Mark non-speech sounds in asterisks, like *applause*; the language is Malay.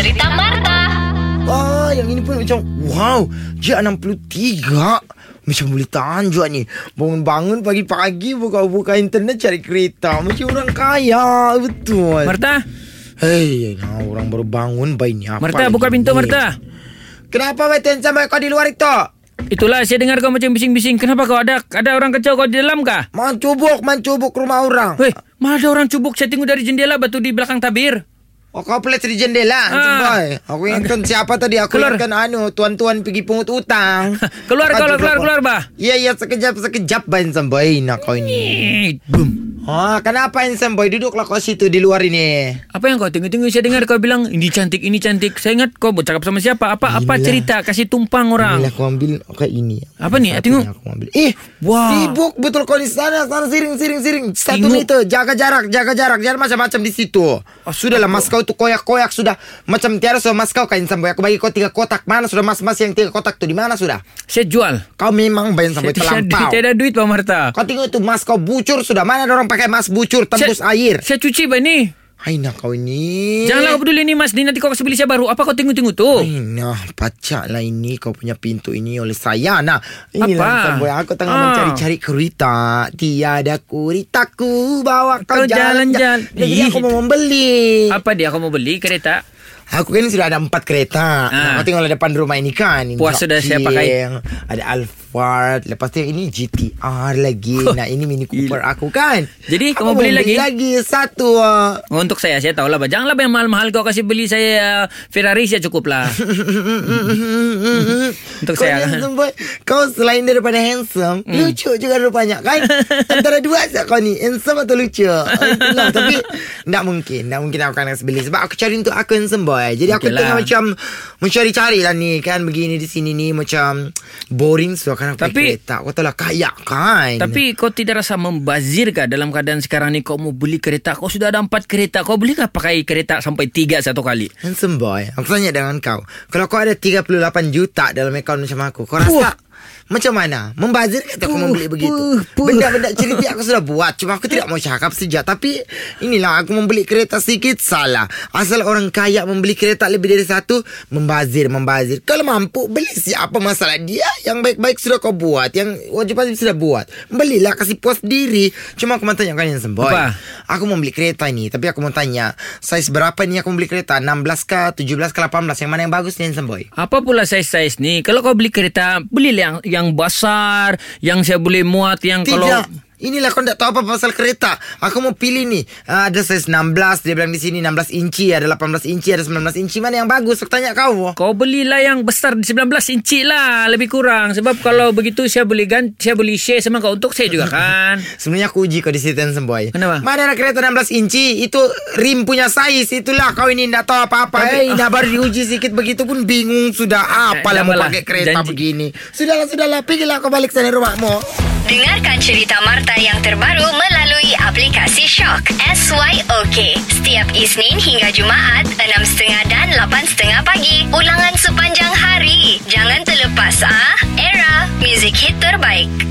Cerita Marta. Wah, yang ini pun macam wow, Jia 63. Macam boleh tahan juga ni. Bangun-bangun pagi-pagi buka-buka internet cari kereta. Macam orang kaya, betul. Marta, Hei, nah, orang baru bangun bayi ni apa Marta buka pintu ni? Marta. Kenapa betul sampai kau di luar itu? Itulah saya dengar kau macam bising-bising. Kenapa kau ada ada orang kacau kau di dalam kah? Mancubuk, mancubuk rumah orang. Weh, mana ada orang cubuk saya tengok dari jendela batu di belakang tabir. Oh, kau pelet di jendela, Ah. boy. Aku ingatkan siapa tadi? Aku Keluar. ingatkan anu, tuan-tuan pergi pungut utang. *laughs* Keluar, Aduh, keluar, keluar, keluar, bah. Iya, iya, sekejap, sekejap, Bain Samboy. Nak kau ini. Boom. Ah, kenapa Insan Boy? Duduklah kau situ di luar ini. Apa yang kau tengok-tengok saya dengar kau bilang ini cantik, ini cantik. Saya ingat kau bercakap sama siapa? Apa apa Inilah. cerita kasih tumpang orang. Inilah aku ambil kayak ini. Apa ni? Satu Tengok. ni Aku ambil. Eh, Wah. sibuk betul kau di sana, sana siring, siring, siring. Satu Tengok. meter, jaga jarak, jaga jarak. Jangan macam-macam di situ. Sudahlah, mas kau tu koyak-koyak sudah. Macam tiada sudah mas kau kain sampai. Aku bagi kau tiga kotak. Mana sudah mas-mas yang tiga kotak tu? Di mana sudah? Saya jual. Kau memang bayar sampai *laughs* Saya terlampau. *laughs* tidak ada duit Pak Marta. Kau tengok tu mas kau bucur sudah. Mana ada orang pakai mas bucur tembus Saya- air. Saya cuci Pak ini. Hai nak kau ini. Janganlah kau peduli ni Mas. Ni nanti kau kasih beli saya baru. Apa kau tengok-tengok tu? Hai, Nah, pacak lah ini kau punya pintu ini oleh saya. Nah, inilah Apa? Samboy. Aku tengah Ah. mencari-cari kereta. Tiada kuritaku bawa kau Kau jalan-jalan. Jadi aku mau membeli. Apa dia kau mau beli kereta? Aku kan sudah ada empat kereta. Ah. Nah, kau tengoklah depan rumah ini kan. Puas sudah saya pakai. Ada Alphard. Lepas tu ini GTR lagi. *laughs* nah, ini Mini Cooper aku kan. Jadi, aku kau mau beli lagi? lagi satu. ah. Untuk saya, saya tahulah. Bah. Janganlah yang mahal-mahal kau kasih beli saya uh, Ferrari saya cukup lah. *laughs* Untuk kau saya. handsome boy. Kau selain daripada handsome, Hmm. lucu juga rupanya kan? *laughs* Antara dua saja kau ni, handsome atau lucu. Ah, Itulah. Tapi tak mungkin, tak mungkin aku akan kasi beli sebab aku cari untuk aku handsome boy. Jadi aku Okey tengah lah. macam mencari-cari lah ni kan begini di sini ni macam boring so aku Tapi- pakai kereta. Aku tahu lah kaya kan. Tapi kau tidak rasa membazir kah dalam keadaan sekarang ni kau mau beli kereta? Kau sudah ada empat kereta. Kau boleh kah pakai kereta sampai tiga satu kali? Handsome boy Aku tanya dengan kau Kalau kau ada 38 juta Dalam akaun macam aku Kau rasa Macam mana? Membazir kata aku membeli begitu. Benda-benda cerita aku sudah buat Cuma aku tidak mau cakap sejak. Tapi Inilah aku membeli kereta sedikit Salah. Asal orang kaya membeli kereta lebih dari satu Membazir Membazir. Kalau mampu Beli siapa masalah? Dia Yang baik-baik sudah kau buat Yang wajib-wajib sudah buat. Belilah kasih puas diri. Cuma aku mau tanya kau yang semboy Apa? Aku mau beli kereta ni Tapi aku mau tanya Saiz berapa ni aku mau beli kereta? 16 kah 17 kah 18 Yang mana yang bagus ni Handsome Boy Apa pula saiz-saiz ni? Kalau kau beli kereta, belilah yang yang besar, yang saya boleh muat, yang Tidak. kalau Inilah kau tak tahu apa pasal kereta. Aku mau pilih ni. Ah, Ada saiz 16 Dia bilang di sini 16 inci Ada 18 inci Ada 19 inci. Mana yang bagus? Aku tanya kau Kau belilah yang besar 19 inci lah Lebih kurang. Sebab kalau begitu Saya boleh gan Saya boleh share sama kau. Untuk saya juga *laughs* kan. Sebenarnya aku uji kau di situ Boy Kenapa? Mana ada kereta 16 inci? Itu rim punya saiz. Itulah kau ini Tak tahu apa-apa. Eh dah baru diuji sikit Begitu pun bingung Sudah Apalah mau janganlah. pakai kereta Janji. begini. Sudahlah sudahlah. Pergilah kau balik sana rumahmu Dengarkan cerita Marta yang terbaru melalui aplikasi Shock. SYOK. Setiap Isnin hingga Jumaat, 6.30 dan 8.30 pagi. Ulangan sepanjang hari. Jangan terlepas ah. Era, music hit terbaik.